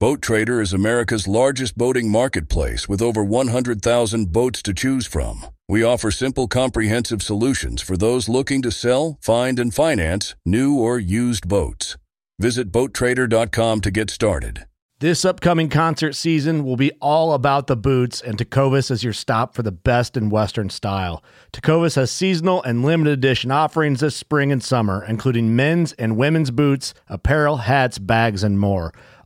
Boat Trader is America's largest boating marketplace with over 100,000 boats to choose from. We offer simple, comprehensive solutions for those looking to sell, find, and finance new or used boats. Visit BoatTrader.com to get started. This upcoming concert season will be all about the boots, and Tecovas is your stop for the best in Western style. Tecovas has seasonal and limited edition offerings this spring and summer, including men's and women's boots, apparel, hats, bags, and more.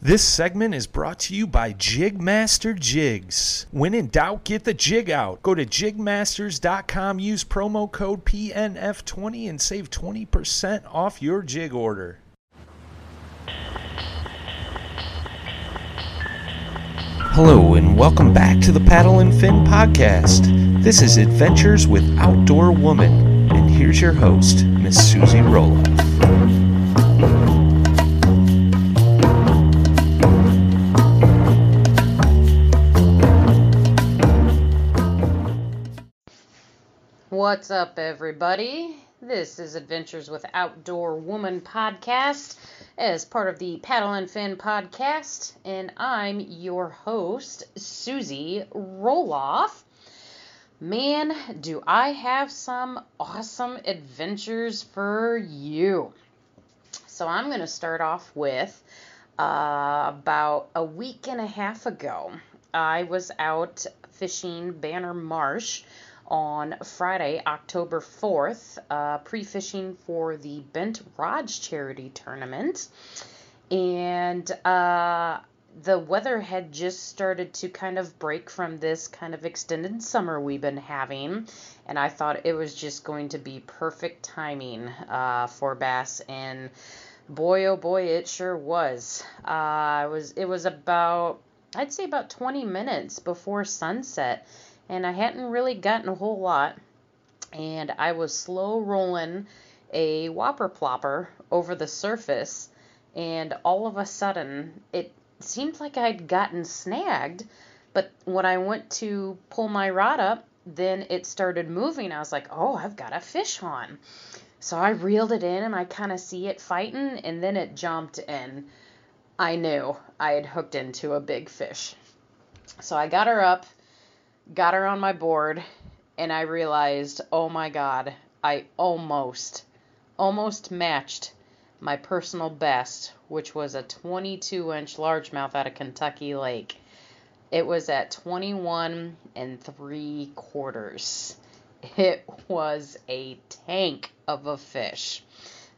This segment is brought to you by Jigmaster Jigs. When in doubt, get the jig out. Go to jigmasters.com, use promo code PNF20 and save 20% off your jig order. Hello, and welcome back to the Paddle and Fin podcast. This is Adventures with Outdoor Woman, and here's your host, Miss Susie Roloff. What's up, everybody? This is Adventures with Outdoor Woman podcast as part of the Paddle and Fin podcast, and I'm your host, Susie Roloff. Man, do I have some awesome adventures for you! So, I'm going to start off with uh, about a week and a half ago. I was out fishing Banner Marsh on Friday, October 4th, uh, pre fishing for the Bent Rods charity tournament. And uh, the weather had just started to kind of break from this kind of extended summer we've been having. And I thought it was just going to be perfect timing uh, for bass. And boy, oh boy, it sure was. Uh, it was. It was about, I'd say, about 20 minutes before sunset and I hadn't really gotten a whole lot. And I was slow rolling a whopper plopper over the surface, and all of a sudden it seemed like I'd gotten snagged. But when I went to pull my rod up, then it started moving. I was like, oh, I've got a fish on. So I reeled it in and I kind of see it fighting, and then it jumped, and I knew I had hooked into a big fish. So I got her up got her on my board, and I realized, oh my God, I almost, almost matched my personal best, which was a 22 inch largemouth out of Kentucky Lake. It was at 21 and three quarters. It was a tank of a fish.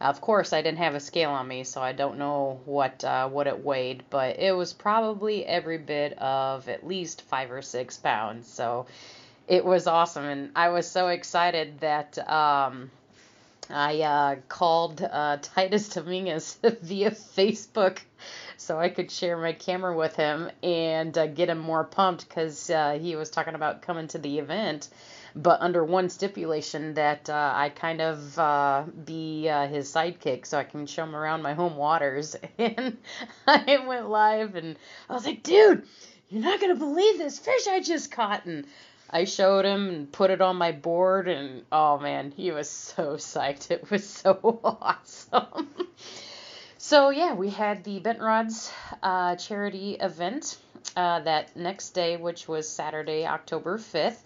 Of course, I didn't have a scale on me, so I don't know what uh, what it weighed, but it was probably every bit of at least five or six pounds. So it was awesome, and I was so excited that um, I uh, called uh, Titus Dominguez via Facebook so I could share my camera with him and uh, get him more pumped because uh, he was talking about coming to the event but under one stipulation that uh, I kind of uh, be uh, his sidekick so I can show him around my home waters. And I went live and I was like, dude, you're not going to believe this fish I just caught. And I showed him and put it on my board. And oh man, he was so psyched. It was so awesome. so yeah, we had the Bent Rods uh, charity event uh, that next day, which was Saturday, October 5th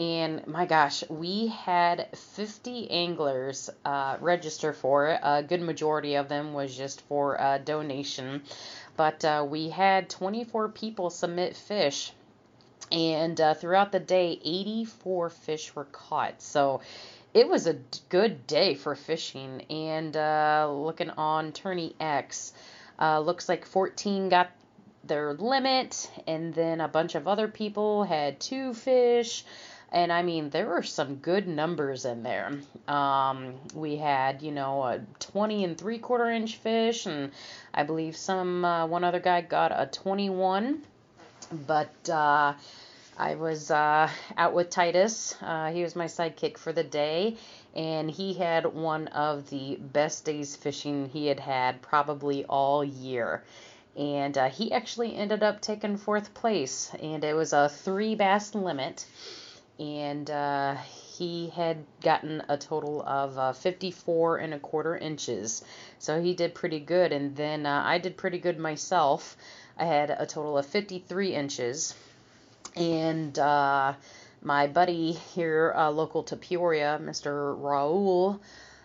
and my gosh, we had 50 anglers uh, register for it. A good majority of them was just for a donation, but uh, we had 24 people submit fish, and uh, throughout the day, 84 fish were caught. So it was a good day for fishing. And uh, looking on Tourney X, uh, looks like 14 got their limit, and then a bunch of other people had two fish. And I mean, there were some good numbers in there. Um, we had, you know, a 20 and three quarter inch fish, and I believe some uh, one other guy got a 21. But uh, I was uh, out with Titus. Uh, he was my sidekick for the day, and he had one of the best days fishing he had had probably all year. And uh, he actually ended up taking fourth place, and it was a three bass limit and uh, he had gotten a total of uh, 54 and a quarter inches. So he did pretty good, and then uh, I did pretty good myself. I had a total of 53 inches, and uh, my buddy here, uh, local to Peoria, Mr. Raul.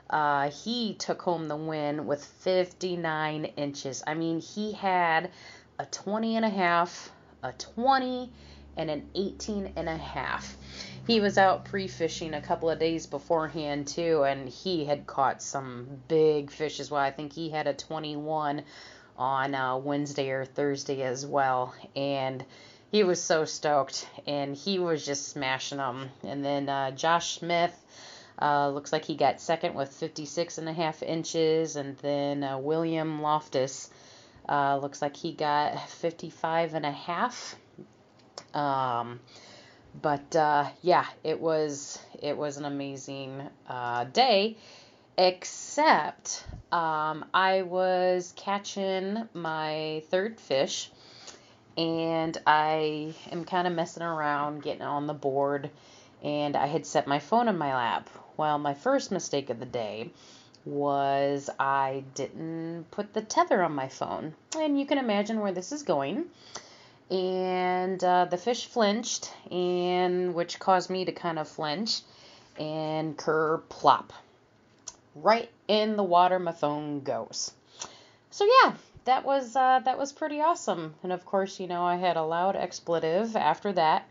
Uh, he took home the win with 59 inches. I mean, he had a 20 and a half, a 20, and an 18 and a half. He was out pre-fishing a couple of days beforehand too and he had caught some big fish as well i think he had a 21 on uh, wednesday or thursday as well and he was so stoked and he was just smashing them and then uh, josh smith uh, looks like he got second with 56 and a half inches and then uh, william loftus uh, looks like he got 55 and a half um, but uh, yeah, it was it was an amazing uh, day, except um, I was catching my third fish, and I am kind of messing around getting on the board, and I had set my phone in my lap. Well, my first mistake of the day was I didn't put the tether on my phone, and you can imagine where this is going and uh, the fish flinched, and which caused me to kind of flinch, and ker plop, right in the water my phone goes. So yeah, that was uh, that was pretty awesome, and of course you know I had a loud expletive after that,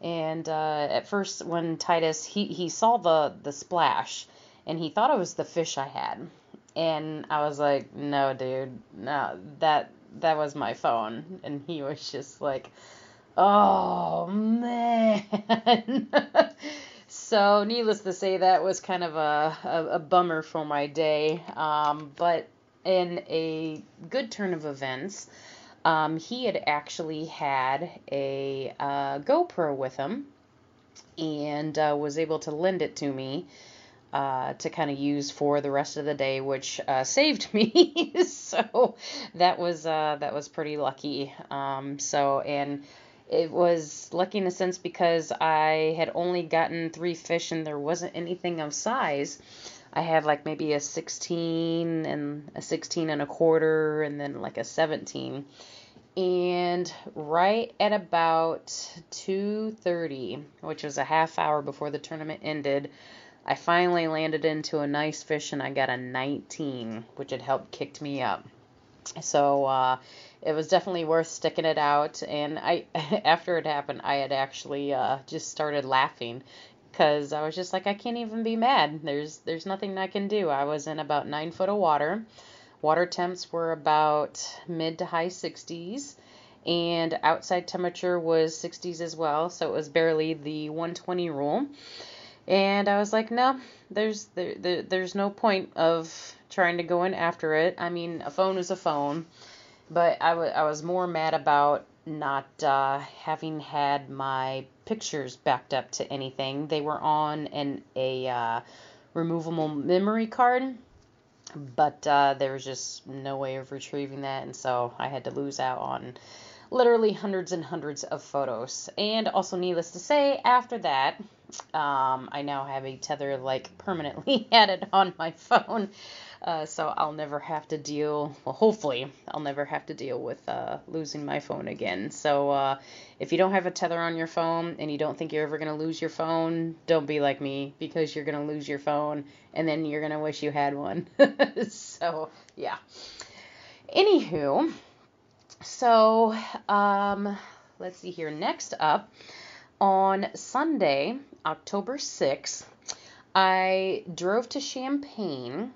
and uh, at first when Titus he he saw the the splash, and he thought it was the fish I had, and I was like, no dude, no that that was my phone. And he was just like, oh man. so, needless to say, that was kind of a, a, a bummer for my day. Um, but in a good turn of events, um, he had actually had a uh, GoPro with him and uh, was able to lend it to me uh, to kind of use for the rest of the day, which uh, saved me. so that was uh, that was pretty lucky. Um, so and it was lucky in a sense because I had only gotten three fish and there wasn't anything of size. I had like maybe a 16 and a 16 and a quarter and then like a 17. And right at about 2:30, which was a half hour before the tournament ended, I finally landed into a nice fish and I got a 19, which had helped kicked me up. So uh, it was definitely worth sticking it out. And I, after it happened, I had actually uh, just started laughing because I was just like, I can't even be mad. There's there's nothing I can do. I was in about nine foot of water. Water temps were about mid to high 60s and outside temperature was 60s as well, so it was barely the 120 rule. And I was like, no, there's there, there there's no point of trying to go in after it. I mean, a phone is a phone, but I, w- I was more mad about not uh, having had my pictures backed up to anything. They were on an a uh, removable memory card, but uh, there was just no way of retrieving that, and so I had to lose out on literally hundreds and hundreds of photos. And also, needless to say, after that, um, I now have a tether like permanently added on my phone. Uh, so I'll never have to deal, well, hopefully, I'll never have to deal with uh, losing my phone again. So uh, if you don't have a tether on your phone and you don't think you're ever going to lose your phone, don't be like me because you're going to lose your phone and then you're going to wish you had one. so, yeah. Anywho, so um, let's see here. Next up, on Sunday, October 6th, I drove to Champaign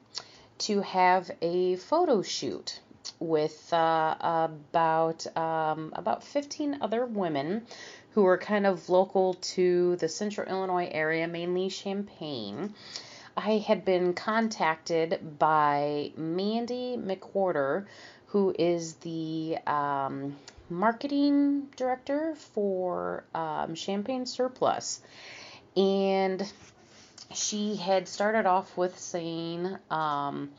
to have a photo shoot with uh, about um, about 15 other women who are kind of local to the central Illinois area, mainly Champaign. I had been contacted by Mandy McWhorter, who is the um, marketing director for um, Champaign Surplus. And she had started off with saying, um,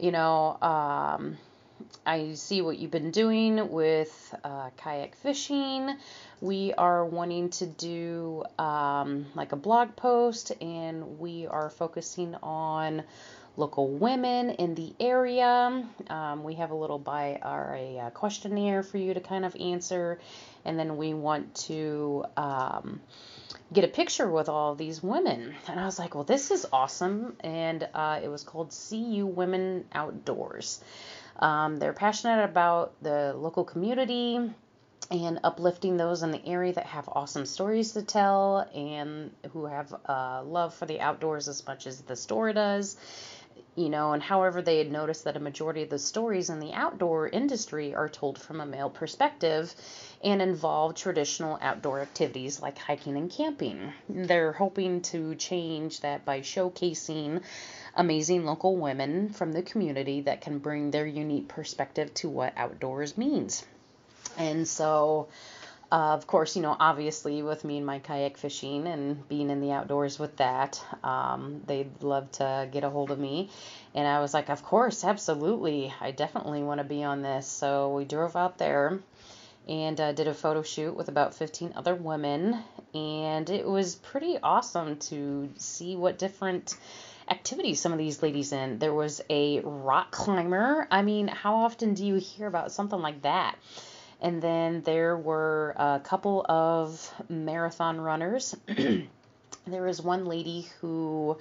you know, um, I see what you've been doing with uh, kayak fishing. We are wanting to do um, like a blog post, and we are focusing on local women in the area. Um, we have a little by a, a, uh, questionnaire for you to kind of answer, and then we want to um, get a picture with all these women. And I was like, well, this is awesome. And uh, it was called See You Women Outdoors. Um, they're passionate about the local community and uplifting those in the area that have awesome stories to tell and who have uh, love for the outdoors as much as the store does you know, and however they had noticed that a majority of the stories in the outdoor industry are told from a male perspective and involve traditional outdoor activities like hiking and camping. They're hoping to change that by showcasing amazing local women from the community that can bring their unique perspective to what outdoors means. And so, uh, of course, you know, obviously with me and my kayak fishing and being in the outdoors with that, um, they'd love to get a hold of me. And I was like, of course, absolutely. I definitely want to be on this. So we drove out there and uh, did a photo shoot with about 15 other women. And it was pretty awesome to see what different activities some of these ladies in. There was a rock climber. I mean, how often do you hear about something like that? And then there were a couple of marathon runners. there was one lady who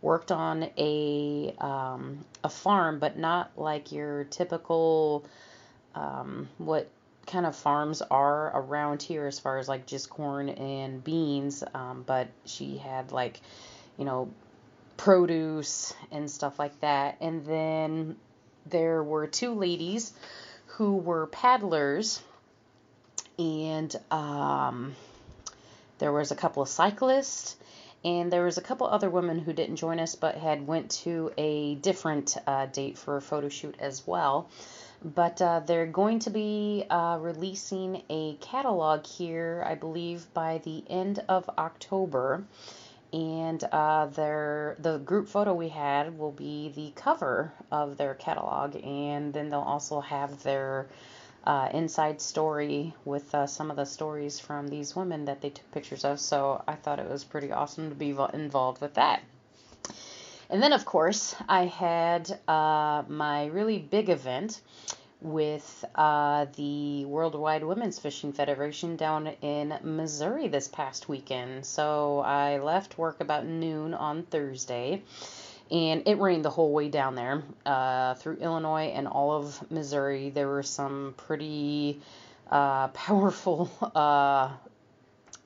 worked on a um, a farm, but not like your typical um, what kind of farms are around here as far as like just corn and beans. Um, but she had like you know produce and stuff like that. And then there were two ladies who were paddlers, and um, there was a couple of cyclists, and there was a couple other women who didn't join us but had went to a different uh, date for a photo shoot as well. But uh, they're going to be uh, releasing a catalog here, I believe, by the end of October and uh, their the group photo we had will be the cover of their catalog, and then they'll also have their uh, inside story with uh, some of the stories from these women that they took pictures of. So I thought it was pretty awesome to be involved with that. And then, of course, I had uh, my really big event with uh, the Worldwide Women's Fishing Federation down in Missouri this past weekend. So I left work about noon on Thursday, and it rained the whole way down there uh, through Illinois and all of Missouri. There were some pretty uh, powerful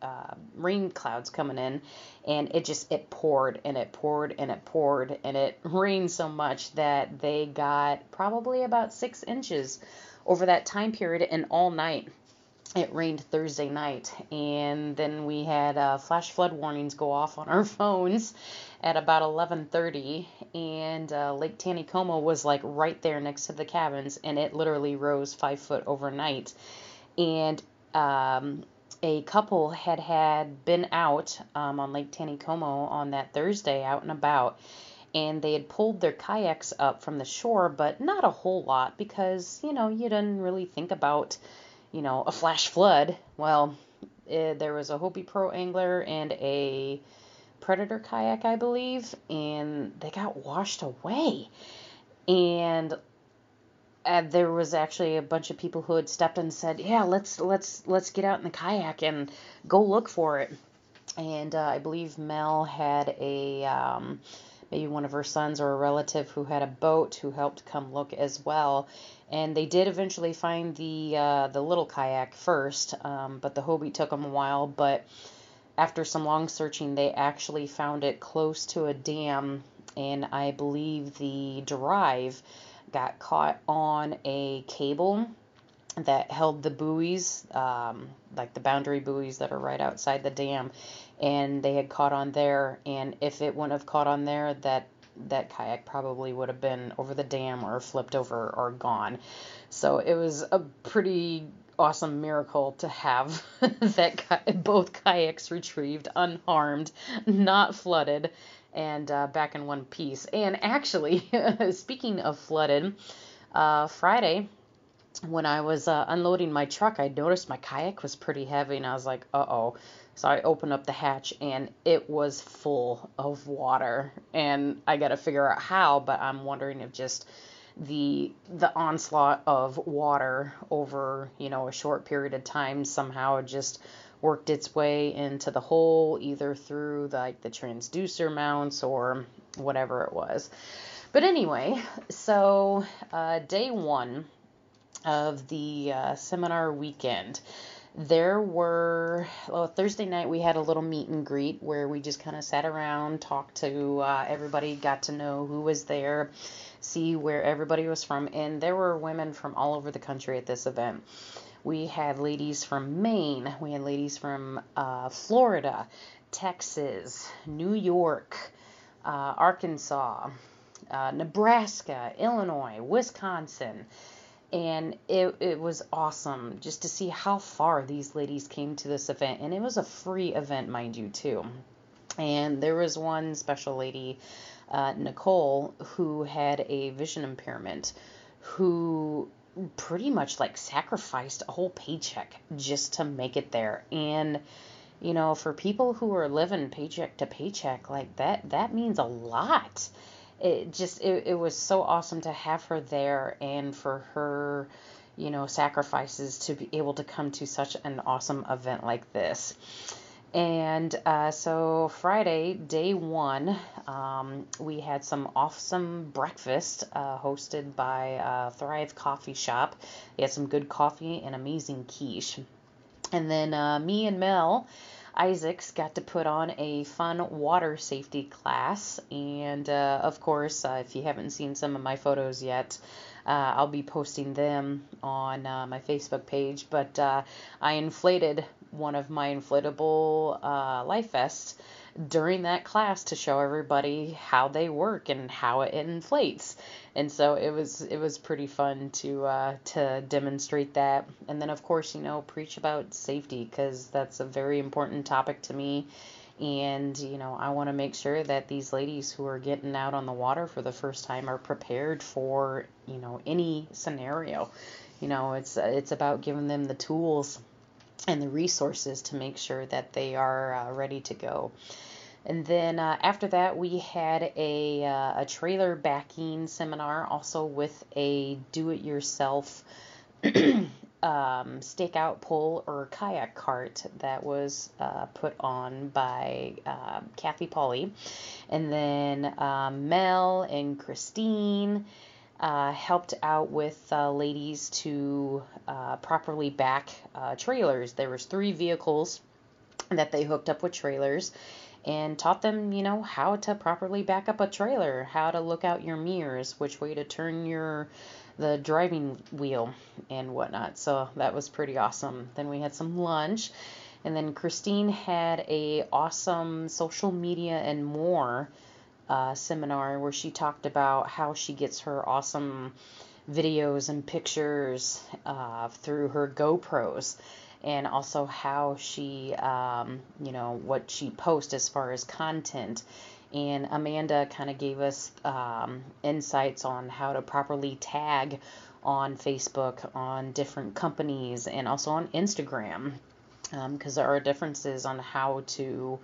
uh, rain clouds coming in, and it just it poured and it poured and it poured and it rained so much that they got probably about six inches over that time period and all night. It rained Thursday night, and then we had uh, flash flood warnings go off on our phones at about 11:30, and uh, Lake Taneycomo was like right there next to the cabins, and it literally rose five foot overnight. And um, a couple had had been out um, on Lake Taneycomo on that Thursday, out and about, and they had pulled their kayaks up from the shore, but not a whole lot because you know you didn't really think about you know a flash flood. Well, it, eh, there was a Hobie Pro angler and a Predator kayak, I believe, and they got washed away. And and there was actually a bunch of people who had stepped in and said, "Yeah, let's let's let's get out in the kayak and go look for it." And uh, I believe Mel had a um, maybe one of her sons or a relative who had a boat who helped come look as well. And they did eventually find the uh, the little kayak first, um, but the Hobie took them a while. But after some long searching, they actually found it close to a dam, and I believe the drive got caught on a cable that held the buoys, um, like the boundary buoys that are right outside the dam, and they had caught on there. And if it wouldn't have caught on there, that that kayak probably would have been over the dam or flipped over or gone. So it was a pretty awesome miracle to have that both kayaks retrieved unharmed, not flooded, and uh, back in one piece. And actually, speaking of flooded, uh, Friday when I was uh, unloading my truck, I noticed my kayak was pretty heavy, and I was like, uh oh. So I opened up the hatch, and it was full of water. And I got to figure out how, but I'm wondering if just the the onslaught of water over you know a short period of time somehow just worked its way into the hole either through the, like the transducer mounts or whatever it was but anyway so uh, day one of the uh, seminar weekend there were well, Thursday night we had a little meet and greet where we just kind of sat around, talked to uh, everybody, got to know who was there, see where everybody was from, and there were women from all over the country at this event. We had ladies from Maine, we had ladies from uh, Florida, Texas, New York, uh, Arkansas, uh, Nebraska, Illinois, Wisconsin. And it, it was awesome just to see how far these ladies came to this event. And it was a free event mind you too. And there was one special lady uh, nicole who had a vision impairment who pretty much like sacrificed a whole paycheck just to make it there. And you know for people who are living paycheck to paycheck like that that means a lot. It just it, it was so awesome to have her there and for her you know sacrifices to be able to come to such an awesome event like this and uh, so friday day one um, we had some awesome breakfast uh, hosted by uh, thrive coffee shop they had some good coffee and amazing quiche and then uh, me and mel Isaacs got to put on a fun water safety class. And uh, of course, uh, if you haven't seen some of my photos yet, uh, I'll be posting them on uh, my Facebook page. But uh, I inflated one of my inflatable uh, life vests during that class to show everybody how they work and how it inflates and so it was it was pretty fun to uh, to demonstrate that and then of course you know preach about safety because that's a very important topic to me and you know I want to make sure that these ladies who are getting out on the water for the first time are prepared for you know any scenario. You know it's it's about giving them the tools and the resources to make sure that they are uh, ready to go. And then uh, after that, we had a, uh, a trailer backing seminar also with a do it yourself um, stakeout pole or kayak cart that was uh, put on by uh, Kathy Polly. And then um, Mel and Christine. Uh, helped out with uh, ladies to uh, properly back uh, trailers. There was three vehicles that they hooked up with trailers, and taught them, you know, how to properly back up a trailer, how to look out your mirrors, which way to turn your the driving wheel and whatnot. So that was pretty awesome. Then we had some lunch, and then Christine had a awesome social media and more uh, seminar where she talked about how she gets her awesome videos and pictures uh, through her GoPros and also how she, um, you know, what she posts as far as content. And Amanda kind of gave us um, insights on how to properly tag on Facebook, on different companies, and also on Instagram, because um, there are differences on how to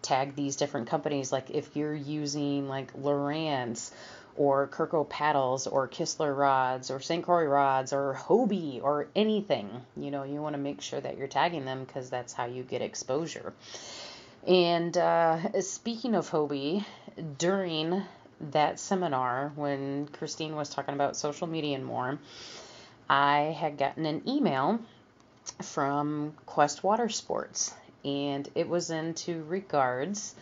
tag these different companies. Like if you're using like Lowrance or Kirko paddles or Kistler rods or St. Croix rods or Hobie or anything. You know, you want to make sure that you're tagging them because that's how you get exposure. And uh, speaking of Hobie, during that seminar, when Christine was talking about social media and more, I had gotten an email from Quest Water Sports. and it was into regards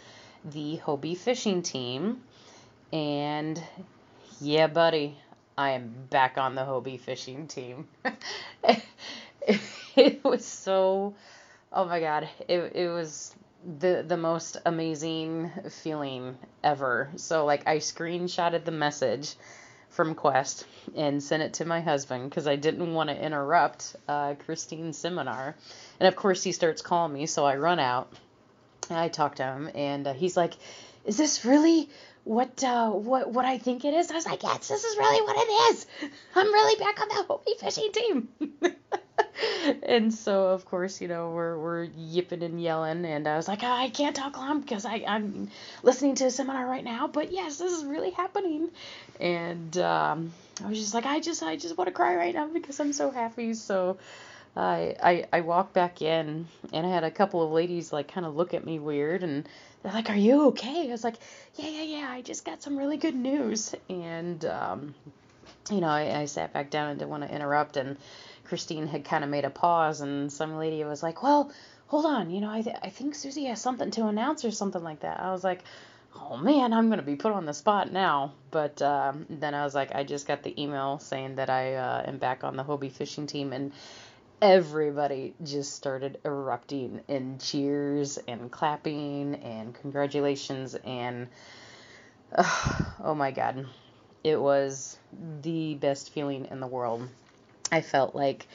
the Hobie fishing team. And yeah, buddy, I am back on the Hobie fishing team. it, was so, oh my god, it, it was the the most amazing feeling ever. So like I screenshotted the message from Quest and sent it to my husband because I didn't want to interrupt uh, Christine's seminar. And of course he starts calling me, so I run out. And I talk to him, and uh, he's like, "Is this really what uh, what what I think it is?" I was like, "Yes, this is really what it is. I'm really back on the Hobie fishing team." and so of course you know we're we're yipping and yelling and I was like oh, I can't talk long because I I'm listening to a seminar right now but yes this is really happening. And um, I was just like I just I just want to cry right now because I'm so happy. So I I I walked back in and I had a couple of ladies like kind of look at me weird and they're like are you okay? I was like yeah yeah yeah I just got some really good news. And um, you know I, I sat back down and didn't want to interrupt and Christine had kind of made a pause, and some lady was like, "Well, hold on, you know, I th- I think Susie has something to announce or something like that." I was like, "Oh man, I'm gonna be put on the spot now." But um, then I was like, I just got the email saying that I uh, am back on the Hobie fishing team, and everybody just started erupting in cheers and clapping and congratulations and uh, oh my god, it was the best feeling in the world. I felt like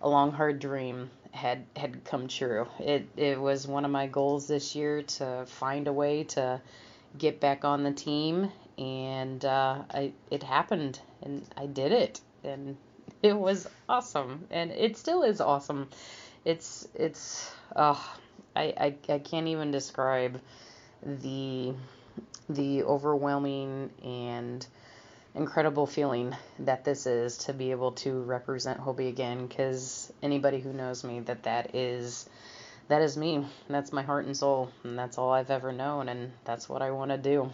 a long hard dream had had come true. It it was one of my goals this year to find a way to get back on the team, and uh, I it happened, and I did it, and it was awesome, and it still is awesome. It's it's I, I I can't even describe the the overwhelming and incredible feeling that this is to be able to represent Hobie again because anybody who knows me that that is that is me. That's my heart and soul and that's all I've ever known and that's what I want to do.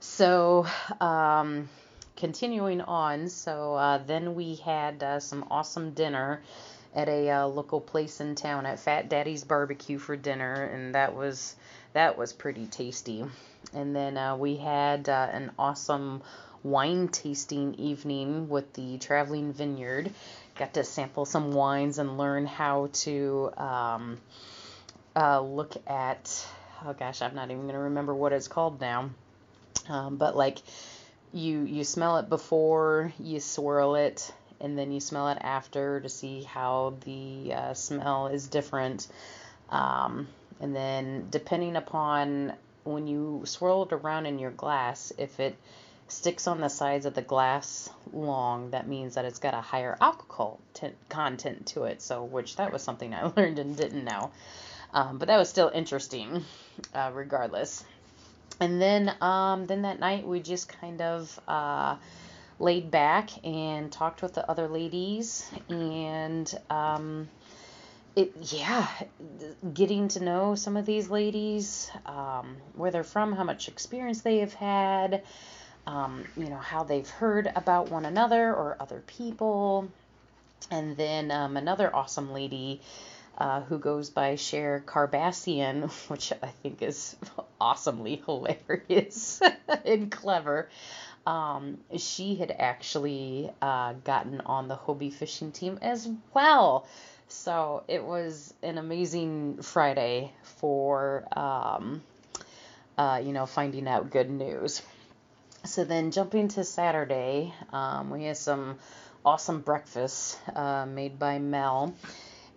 So um, continuing on so uh, then we had uh, some awesome dinner at a uh, local place in town at Fat Daddy's Barbecue for dinner and that was that was pretty tasty and then uh, we had uh, an awesome wine tasting evening with the Traveling Vineyard. Got to sample some wines and learn how to um, uh, look at. Oh gosh, I'm not even gonna remember what it's called now. Um, but like, you you smell it before you swirl it, and then you smell it after to see how the uh, smell is different. Um, and then depending upon when you swirl it around in your glass, if it sticks on the sides of the glass long, that means that it's got a higher alcohol t- content to it. So, which that was something I learned and didn't know. Um, but that was still interesting, uh, regardless. And then, um, then that night we just kind of uh, laid back and talked with the other ladies, and um, it yeah getting to know some of these ladies um, where they're from how much experience they have had um, you know how they've heard about one another or other people and then um, another awesome lady uh, who goes by Cher Carbassian, which I think is awesomely hilarious and clever. Um, she had actually uh, gotten on the Hobie fishing team as well. So it was an amazing Friday for, um, uh, you know, finding out good news. So then jumping to Saturday, um, we had some awesome breakfast uh, made by Mel.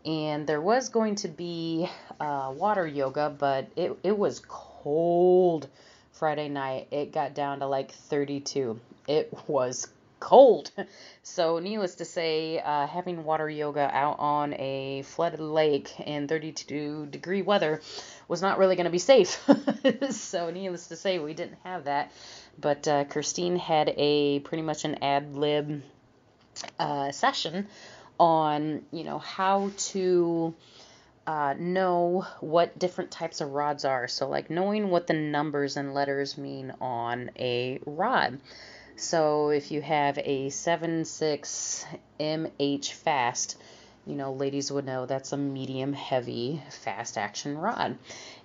And there was going to be uh, water yoga, but it, it was cold Friday night. It got down to like 32. It was cold. So, needless to say, uh, having water yoga out on a flooded lake in 32 degree weather was not really going to be safe. so, needless to say, we didn't have that. But uh, Christine had a pretty much an ad lib uh, session on, you know, how to. Uh, know what different types of rods are. So, like knowing what the numbers and letters mean on a rod. So if you have a 7.6 MH fast, you know, ladies would know that's a medium heavy fast action rod.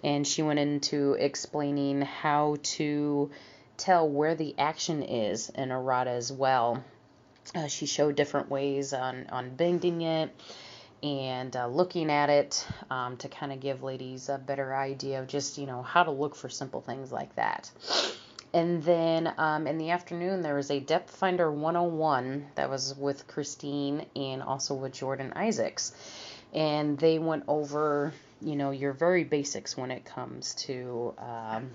And she went into explaining how to tell where the action is in a rod as well. Uh, she showed different ways on, on bending it and uh, looking at it um, to kind of give ladies a better idea of just, you know, how to look for simple things like that. And then um, in the afternoon, there was a Depth Finder 101 that was with Christine and also with Jordan Isaacs. And they went over, you know, your very basics when it comes to um,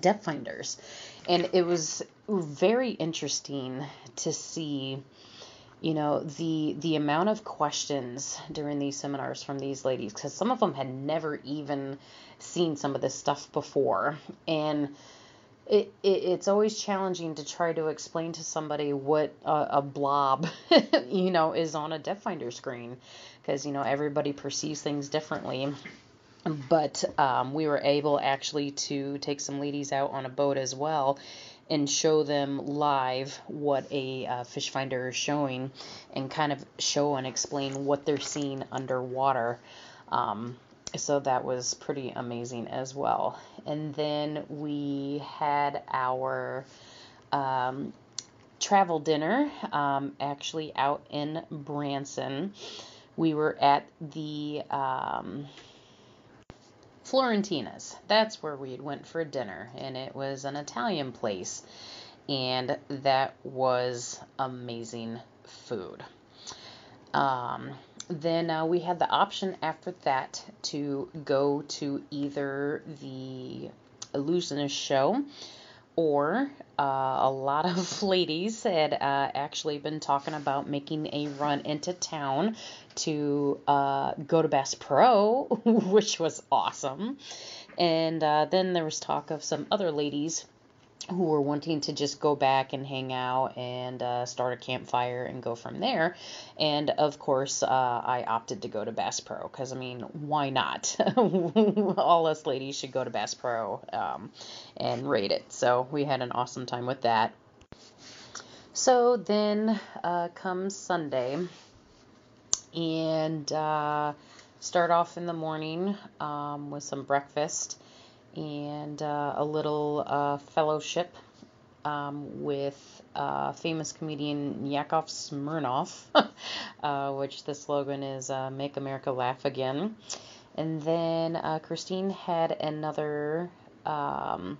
depth finders. And it was very interesting to see you know the the amount of questions during these seminars from these ladies because some of them had never even seen some of this stuff before and it, it, it's always challenging to try to explain to somebody what a, a blob you know is on a depth finder screen because you know everybody perceives things differently but um, we were able actually to take some ladies out on a boat as well and show them live what a uh, fish finder is showing and kind of show and explain what they're seeing underwater. Um, so that was pretty amazing as well. And then we had our um, travel dinner um, actually out in Branson. We were at the um, Florentina's. That's where we went for dinner, and it was an Italian place, and that was amazing food. Um, then uh, we had the option after that to go to either the illusionist show or uh, a lot of ladies had uh, actually been talking about making a run into town to uh, go to Bass Pro, which was awesome. And uh, then there was talk of some other ladies who were wanting to just go back and hang out and uh, start a campfire and go from there. And of course, uh, I opted to go to Bass Pro because I mean, why not? All us ladies should go to Bass Pro um, and rate it. So we had an awesome time with that. So then uh, comes Sunday, and uh, start off in the morning um, with some breakfast and uh, a little uh, fellowship um, with uh, famous comedian Yakov Smirnoff, uh, which the slogan is uh, Make America Laugh Again. And then uh, Christine had another um,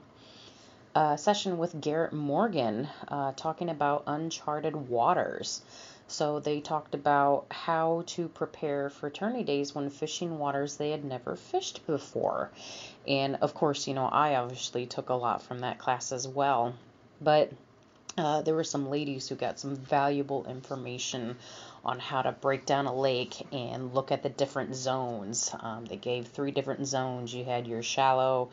session with Garrett Morgan talking about uncharted waters. So they talked about how to prepare for tourney days when fishing waters they had never fished before. And of course, you know, I obviously took a lot from that class as well. But uh, there were some ladies who got some valuable information on how to break down a lake and look at the different zones. Um, they gave three different zones. You had your shallow,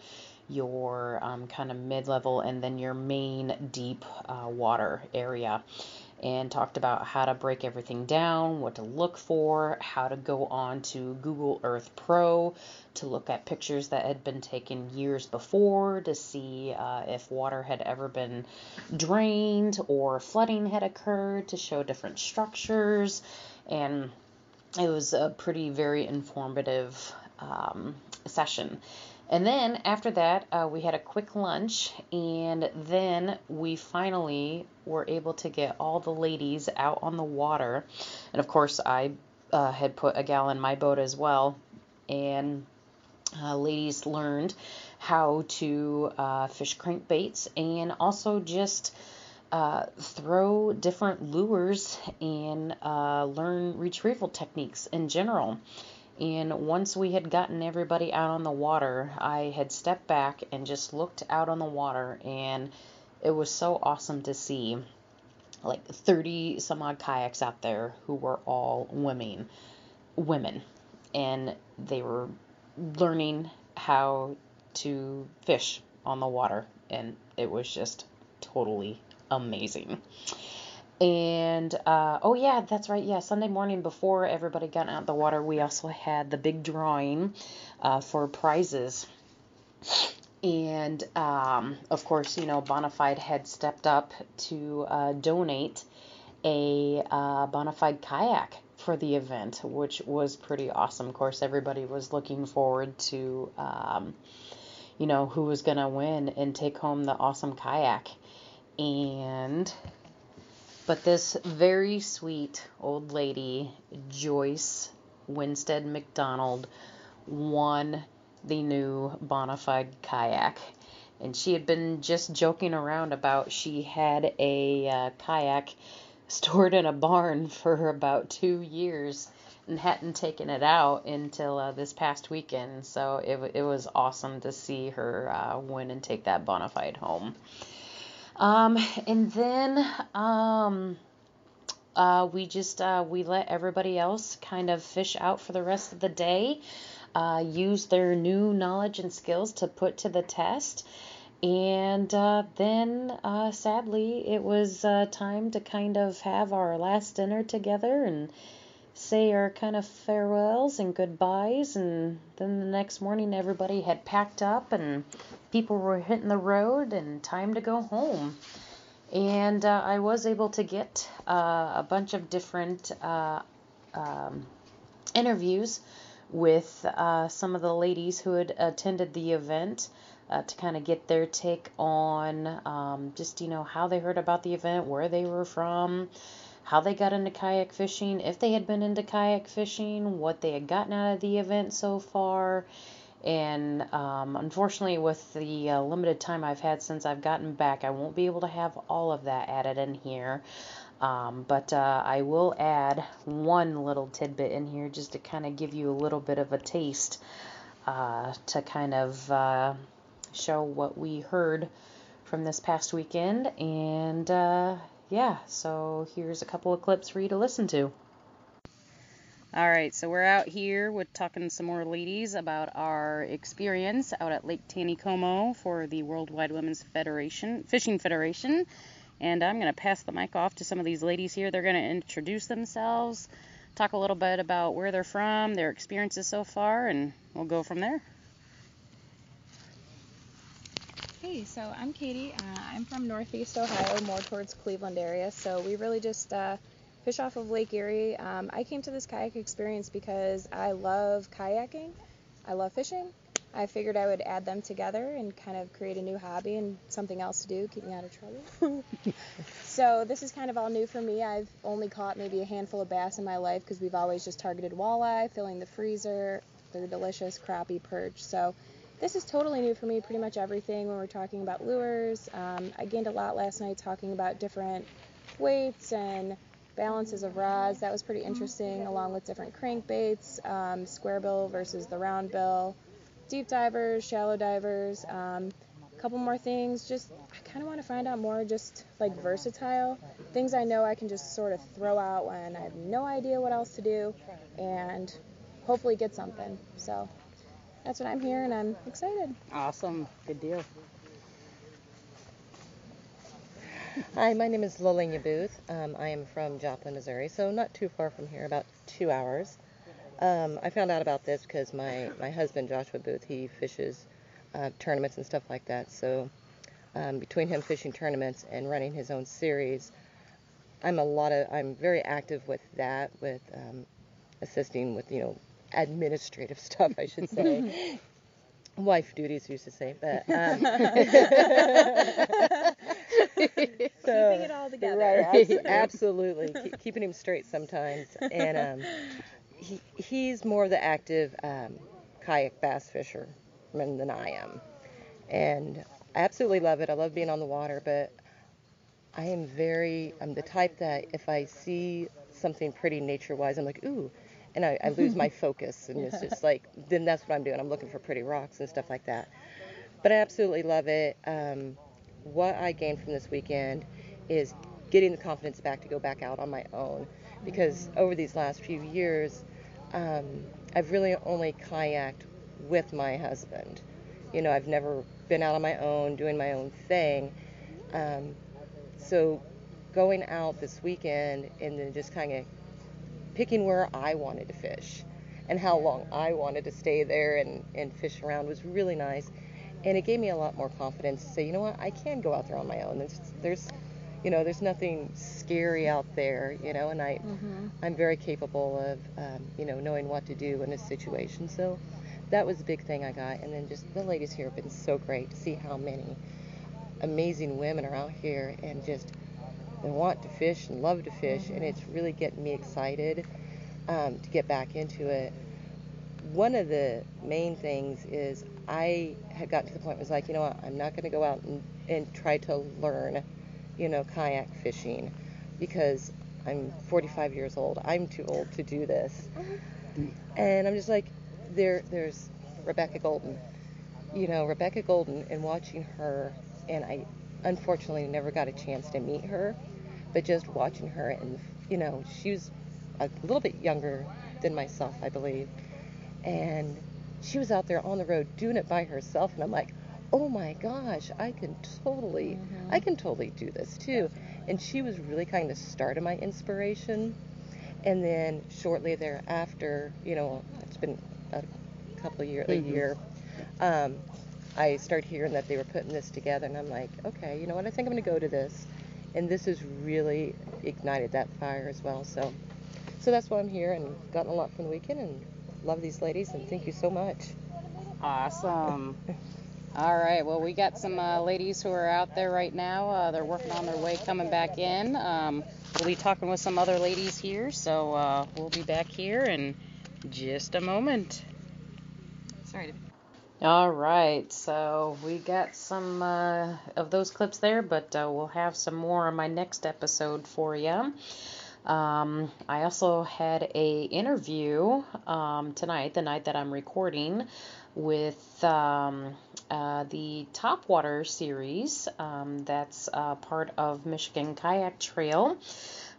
your um, kind of mid level, and then your main deep uh, water area and talked about how to break everything down, what to look for, how to go on to Google Earth Pro to look at pictures that had been taken years before to see uh, if water had ever been drained or flooding had occurred to show different structures. And it was a pretty very informative um, session. And then after that, uh, we had a quick lunch, and then we finally were able to get all the ladies out on the water. And of course, I uh, had put a gal in my boat as well, and uh, ladies learned how to uh, fish crankbaits and also just uh, throw different lures and uh, learn retrieval techniques in general. And once we had gotten everybody out on the water, I had stepped back and just looked out on the water, and it was so awesome to see like 30 some odd kayaks out there who were all women women and they were learning how to fish on the water and it was just totally amazing and uh, oh yeah, that's right. Yeah, Sunday morning before everybody got out the water, we also had the big drawing uh, for prizes. And um, of course, you know, Bonafide had stepped up to uh, donate a uh, Bonafide kayak for the event, which was pretty awesome. Of course, everybody was looking forward to, um, you know, who was going to win and take home the awesome kayak. And, but this very sweet old lady, Joyce Winstead McDonald, won the new Bonafide kayak. And she had been just joking around about she had a uh, kayak stored in a barn for about two years and hadn't taken it out until uh, this past weekend. So it, it was awesome to see her uh, win and take that Bonafide home. Um, and then um, uh, we just uh, we let everybody else kind of fish out for the rest of the day, uh, use their new knowledge and skills to put to the test. And uh, then, uh, sadly, it was uh, time to kind of have our last dinner together and say our kind of farewells and goodbyes. And then the next morning, everybody had packed up and people were hitting the road and time to go home. And uh, I was able to get uh, a bunch of different uh, um, interviews with some of the ladies who had attended the event uh, to kind of get their take on um, just, you know, how they heard about the event, where they were from, how they got into kayak fishing, if they had been into kayak fishing, what they had gotten out of the event so far. And um, unfortunately, with the uh, limited time I've had since I've gotten back, I won't be able to have all of that added in here. Um, but uh, I will add one little tidbit in here just to kind of give you a little bit of a taste uh, to kind of uh, show what we heard from this past weekend. And uh, yeah, so here's a couple of clips for you to listen to. All right, so we're out here with talking to some more ladies about our experience out at Lake Taneycomo for the Worldwide Women's Federation Fishing Federation. And I'm going to pass the mic off to some of these ladies here. They're going to introduce themselves, talk a little bit about where they're from, their experiences so far, and we'll go from there. Hey, so I'm Katie. Uh, I'm from Northeast Ohio, more towards Cleveland area. So we really just uh, fish off of Lake Erie. Um, I came to this kayak experience because I love kayaking. I love fishing. I figured I would add them together and kind of create a new hobby and something else to do, keep me out of trouble. so this is kind of all new for me. I've only caught maybe a handful of bass in my life because we've always just targeted walleye, filling the freezer. They're delicious, crappie, perch. So this is totally new for me, pretty much everything when we're talking about lures. Um, I gained a lot last night talking about different weights and balances of rods. That was pretty interesting, along with different crankbaits, um, square bill versus the round bill, deep divers, shallow divers. Um, a couple more things. Just I kind of want to find out more, just like versatile things I know I can just sort of throw out when I have no idea what else to do, and hopefully get something. So that's what I'm here, and I'm excited. Awesome. Good deal. Hi, my name is Lalenia Booth. Um, I am from Joplin, Missouri, so not too far from here, about two hours. Um, I found out about this because my, my husband, Joshua Booth, he fishes uh, tournaments and stuff like that. So um, between him fishing tournaments and running his own series, I'm a lot of I'm very active with that, with um, assisting with you know administrative stuff, I should say. Wife duties, used to say, but um, so, keeping it all together. Right, absolutely, Keep, keeping him straight sometimes, and um, he he's more of the active um, kayak bass fisherman than I am, and I absolutely love it. I love being on the water, but I am very I'm the type that if I see something pretty nature-wise, I'm like, ooh and I, I lose my focus, and it's just like then that's what I'm doing. I'm looking for pretty rocks and stuff like that. But I absolutely love it. Um, what I gained from this weekend is getting the confidence back to go back out on my own, because over these last few years, um, I've really only kayaked with my husband. You know, I've never been out on my own doing my own thing. Um, so going out this weekend and then just kind of picking where I wanted to fish and how long I wanted to stay there and, and fish around was really nice. And it gave me a lot more confidence to say, you know what, I can go out there on my own. There's, there's you know, there's nothing scary out there, you know, and I, Mm-hmm. I'm very capable of, um, you know, knowing what to do in a situation. So that was a big thing I got. And then just the ladies here have been so great to see how many amazing women are out here and just they want to fish and love to fish, and it's really getting me excited um, to get back into it. One of the main things is I had gotten to the point where it was like, you know what, I'm not going to go out and, and try to learn, you know, kayak fishing because I'm 45 years old. I'm too old to do this. And I'm just like, there, there's Rebecca Golden. You know, Rebecca Golden, and watching her, and I unfortunately never got a chance to meet her, but just watching her, and you know, she was a little bit younger than myself, I believe, and she was out there on the road doing it by herself, and I'm like, oh my gosh, I can totally, I can totally do this too. And she was really kind of the start of my inspiration. And then shortly thereafter, you know, it's been a couple of years, a year, um, I started hearing that they were putting this together, and I'm like, okay, you know what? I think I'm going to go to this, and this has really ignited that fire as well. So, so that's why I'm here, and gotten a lot from the weekend, and love these ladies, and thank you so much. Awesome. All right. Well, we got some uh, ladies who are out there right now. Uh, they're working on their way coming back in. Um, we'll be talking with some other ladies here, so uh, we'll be back here in just a moment. Sorry. All right. So we got some uh, of those clips there, but uh, we'll have some more on my next episode for you. Um, I also had a interview um, tonight, the night that I'm recording, with um, uh, the Topwater series. Um, that's uh, part of Michigan Kayak Trail.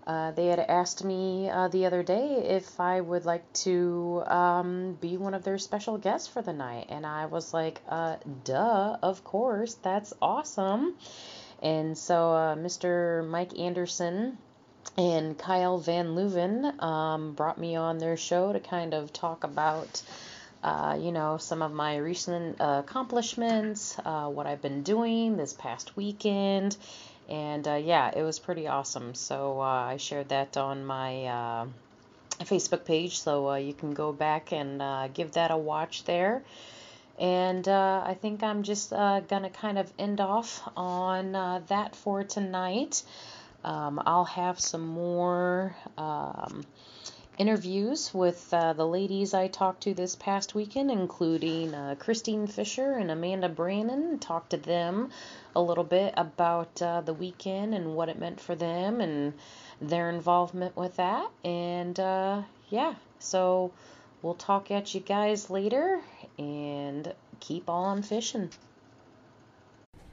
Uh, they had asked me uh, the other day if I would like to um, be one of their special guests for the night, and I was like, uh, "Duh, of course, that's awesome." And so, uh, Mr. Mike Anderson and Kyle Van Leuven um, brought me on their show to kind of talk about, uh, you know, some of my recent accomplishments, what I've been doing this past weekend, and uh, yeah, it was pretty awesome. So uh, I shared that on my uh, Facebook page, so uh, you can go back and uh, give that a watch there. And I think I'm just uh, gonna kind of end off on that for tonight. Um, I'll have some more um, interviews with uh, the ladies I talked to this past weekend, including uh, Christine Fisher and Amanda Brannon. Talked to them a little bit about uh, the weekend and what it meant for them and their involvement with that. And uh, yeah, so we'll talk at you guys later and keep on fishing.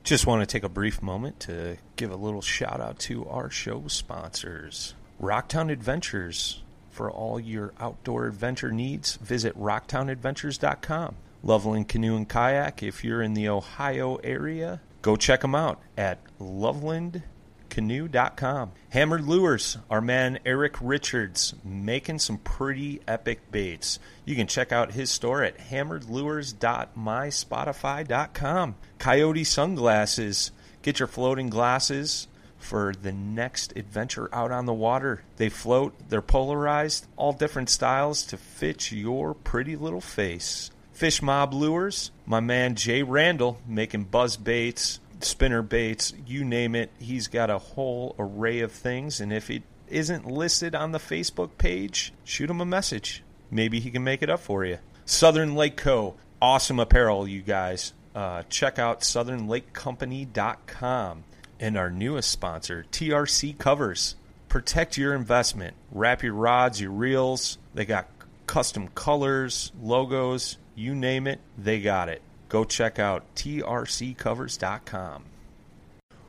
Just want to take a brief moment to give a little shout out to our show sponsors Rocktown Adventures. For all your outdoor adventure needs, visit rocktownadventures.com. Loveland Canoe and Kayak, if you're in the Ohio area, go check them out at lovelandcanoe.com. Hammered Lures, our man Eric Richards, making some pretty epic baits. You can check out his store at hammeredlures.myshopify.com. Coyote Sunglasses, get your floating glasses for the next adventure out on the water. They float, they're polarized, all different styles to fit your pretty little face. Fish Mob Lures, my man Jay Randall making buzz baits, spinner baits, you name it. He's got a whole array of things, and if it isn't listed on the Facebook page, shoot him a message. Maybe he can make it up for you. Southern Lake Co. Awesome apparel, you guys. Uh, check out southernlakecompany.com. And our newest sponsor, TRC Covers. Protect your investment. Wrap your rods, your reels. They got custom colors, logos, you name it, they got it. Go check out trccovers.com.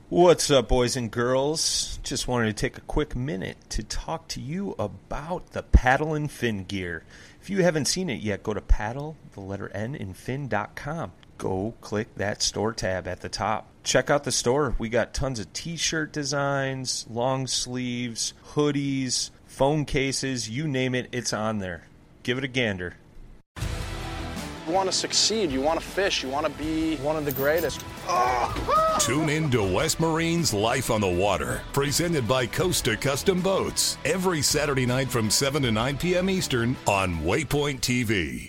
What's up, boys and girls? Just wanted to take a quick minute to talk to you about the paddle and fin gear. If you haven't seen it yet, go to paddle, the letter N, and fin.com. Go click that store tab at the top. Check out the store. We got tons of t shirt designs, long sleeves, hoodies, phone cases, you name it, it's on there. Give it a gander. You want to succeed, you want to fish, you want to be one of the greatest. Tune in to West Marine's Life on the Water, presented by Costa Custom Boats, every Saturday night from 7 to 9 p.m. Eastern on Waypoint TV.